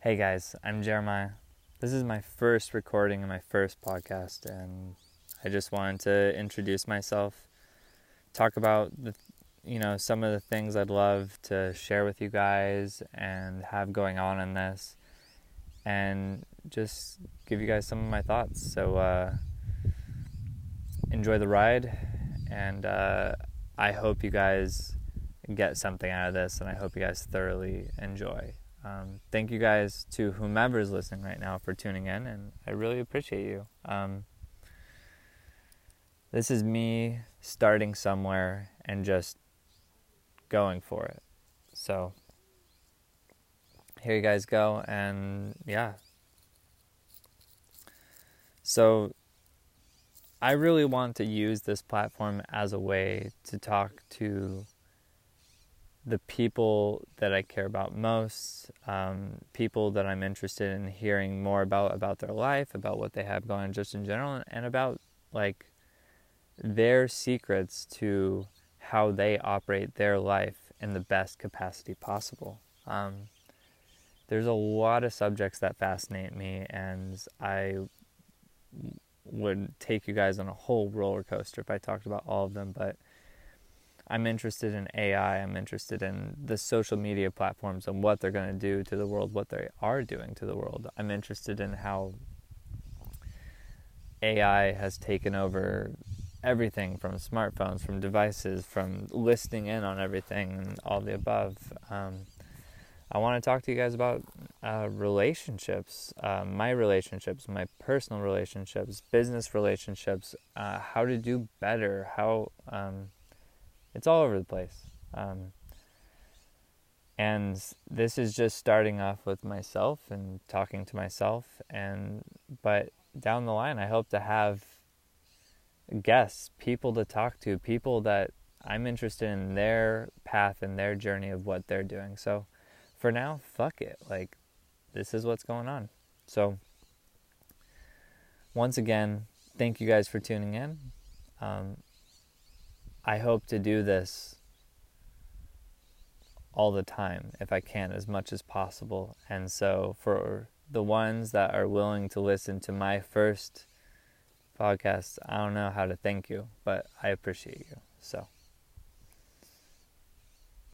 Hey guys, I'm Jeremiah. This is my first recording of my first podcast, and I just wanted to introduce myself, talk about the, you know, some of the things I'd love to share with you guys and have going on in this, and just give you guys some of my thoughts. So uh, enjoy the ride, and uh, I hope you guys get something out of this, and I hope you guys thoroughly enjoy. Um, thank you guys to whomever is listening right now for tuning in, and I really appreciate you. Um, this is me starting somewhere and just going for it. So, here you guys go, and yeah. So, I really want to use this platform as a way to talk to the people that I care about most, um, people that I'm interested in hearing more about about their life, about what they have going on just in general, and about like their secrets to how they operate their life in the best capacity possible. Um, there's a lot of subjects that fascinate me, and I would take you guys on a whole roller coaster if I talked about all of them, but I'm interested in AI. I'm interested in the social media platforms and what they're going to do to the world, what they are doing to the world. I'm interested in how AI has taken over everything from smartphones, from devices, from listening in on everything, and all the above. Um, I want to talk to you guys about uh, relationships, uh, my relationships, my personal relationships, business relationships, uh, how to do better, how. Um, it's all over the place. Um, and this is just starting off with myself and talking to myself and but down the line I hope to have guests, people to talk to, people that I'm interested in their path and their journey of what they're doing. So for now, fuck it. Like this is what's going on. So once again, thank you guys for tuning in. Um, I hope to do this all the time if I can, as much as possible. And so, for the ones that are willing to listen to my first podcast, I don't know how to thank you, but I appreciate you. So.